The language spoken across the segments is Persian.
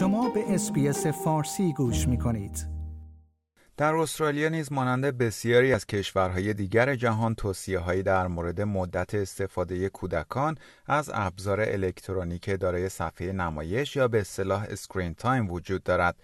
شما به SBS فارسی گوش می کنید. در استرالیا نیز مانند بسیاری از کشورهای دیگر جهان توصیه در مورد مدت استفاده کودکان از ابزار الکترونیک دارای صفحه نمایش یا به اصطلاح screen time وجود دارد.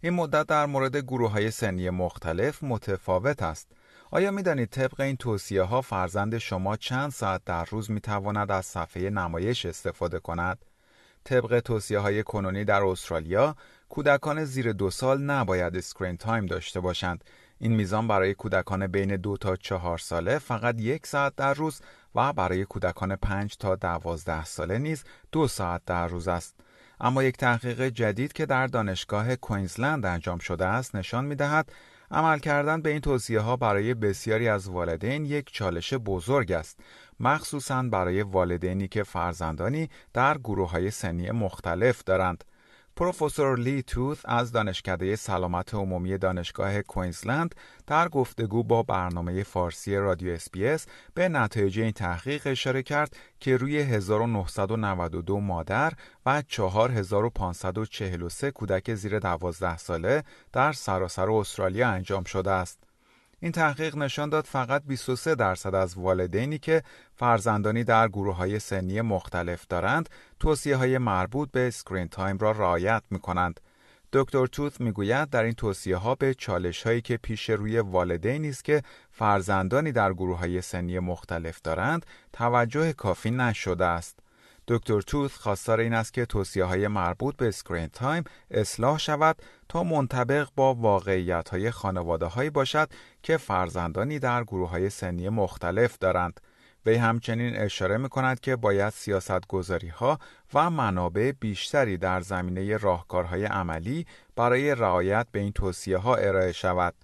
این مدت در مورد گروه های سنی مختلف متفاوت است. آیا می دانید طبق این توصیه ها فرزند شما چند ساعت در روز می تواند از صفحه نمایش استفاده کند؟ طبق توصیه های کنونی در استرالیا کودکان زیر دو سال نباید screen time داشته باشند این میزان برای کودکان بین دو تا چهار ساله فقط یک ساعت در روز و برای کودکان پنج تا دوازده ساله نیز دو ساعت در روز است. اما یک تحقیق جدید که در دانشگاه کوینزلند انجام شده است نشان می دهد عمل کردن به این توصیه ها برای بسیاری از والدین یک چالش بزرگ است مخصوصا برای والدینی که فرزندانی در گروه های سنی مختلف دارند. پروفسور لی توث از دانشکده سلامت عمومی دانشگاه کوینزلند در گفتگو با برنامه فارسی رادیو SBS به نتایج این تحقیق اشاره کرد که روی 1992 مادر و 4543 کودک زیر 12 ساله در سراسر استرالیا انجام شده است. این تحقیق نشان داد فقط 23 درصد از والدینی که فرزندانی در گروه های سنی مختلف دارند توصیه های مربوط به screen time را رعایت می کنند. دکتر توث می‌گوید در این توصیه ها به چالش هایی که پیش روی والدینی است که فرزندانی در گروه های سنی مختلف دارند توجه کافی نشده است. دکتر توث خواستار این است که توصیه های مربوط به screen time اصلاح شود تا منطبق با واقعیت های خانواده هایی باشد که فرزندانی در گروه های سنی مختلف دارند. وی همچنین اشاره می کند که باید سیاست گذاری ها و منابع بیشتری در زمینه راهکارهای عملی برای رعایت به این توصیه ها ارائه شود.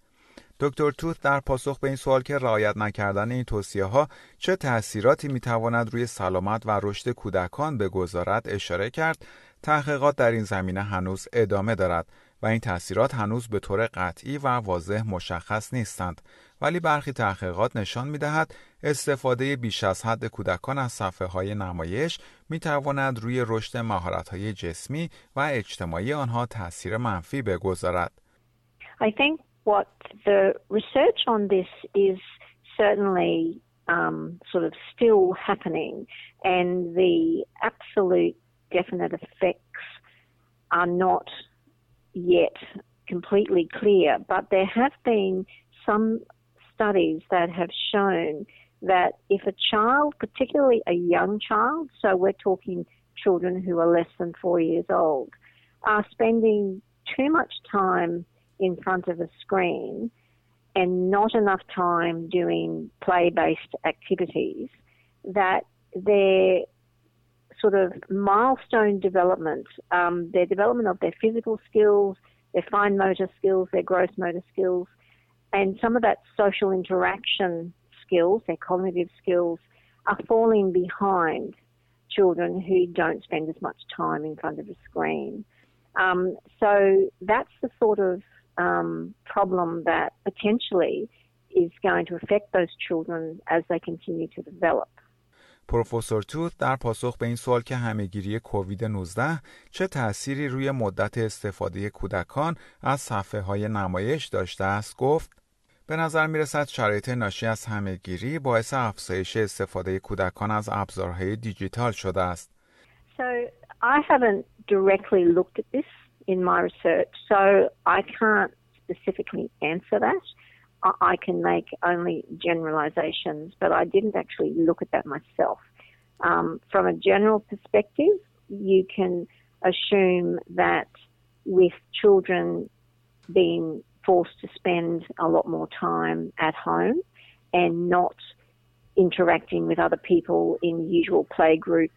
دکتر توت در پاسخ به این سوال که رعایت نکردن این توصیه ها چه تأثیراتی می‌تواند روی سلامت و رشد کودکان بگذارد اشاره کرد تحقیقات در این زمینه هنوز ادامه دارد و این تأثیرات هنوز به طور قطعی و واضح مشخص نیستند ولی برخی تحقیقات نشان می دهد استفاده بیش از حد کودکان از صفحه های نمایش می تواند روی رشد مهارت های جسمی و اجتماعی آنها تأثیر منفی بگذارد. What the research on this is certainly um, sort of still happening, and the absolute definite effects are not yet completely clear. But there have been some studies that have shown that if a child, particularly a young child, so we're talking children who are less than four years old, are spending too much time in front of a screen and not enough time doing play based activities, that their sort of milestone development, um, their development of their physical skills, their fine motor skills, their gross motor skills, and some of that social interaction skills, their cognitive skills, are falling behind children who don't spend as much time in front of a screen. Um, so that's the sort of um, problem that potentially is going to affect those children as they continue to develop. پروفسور توت در پاسخ به این سوال که همهگیری کووید 19 چه تأثیری روی مدت استفاده کودکان از صفحه های نمایش داشته است گفت به نظر می رسد شرایط ناشی از همهگیری باعث افزایش استفاده کودکان از ابزارهای دیجیتال شده است. So I haven't directly looked at this in my research. So I can't specifically answer that. I can make only generalizations, but I didn't actually look at that myself. Um, from a general perspective, you can assume that with children being forced to spend a lot more time at home and not interacting with other people in usual play groups,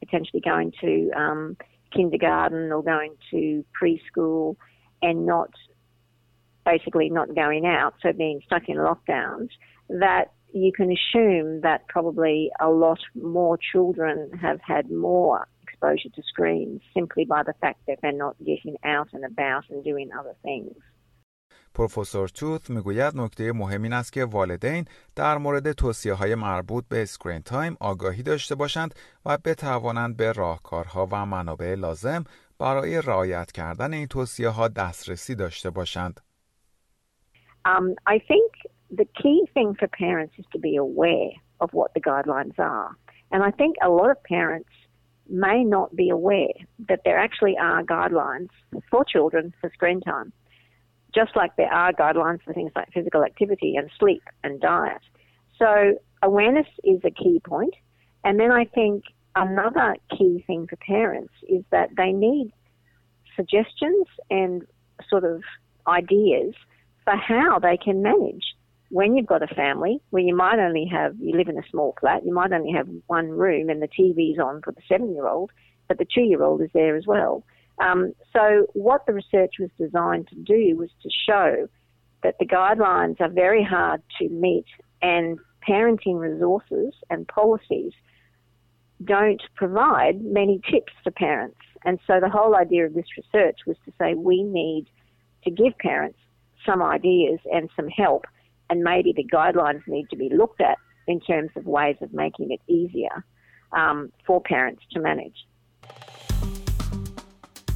potentially going to um, kindergarten or going to preschool and not basically not going out, so being stuck in lockdowns, that you can assume that probably a lot more children have had more exposure to screens simply by the fact that they're not getting out and about and doing other things. پروفسور توت می‌گوید نکته مهم این است که والدین در مورد توصیه های مربوط به اسکرین تایم آگاهی داشته باشند و بتوانند به راهکارها و منابع لازم برای رعایت کردن این توصیه ها دسترسی داشته باشند. Um, I think the key thing for parents is to be aware of what the guidelines are. And I think a lot of parents may not be aware that there actually are guidelines for children for screen time, just like there are guidelines for things like physical activity and sleep and diet. So awareness is a key point. And then I think another key thing for parents is that they need suggestions and sort of ideas for how they can manage when you've got a family where you might only have, you live in a small flat, you might only have one room and the TV's on for the seven year old, but the two year old is there as well. Um, so, what the research was designed to do was to show that the guidelines are very hard to meet and parenting resources and policies don't provide many tips to parents. And so, the whole idea of this research was to say we need to give parents some ideas and some help and maybe the guidelines need to be looked at in terms of ways of making it easier um, for parents to manage.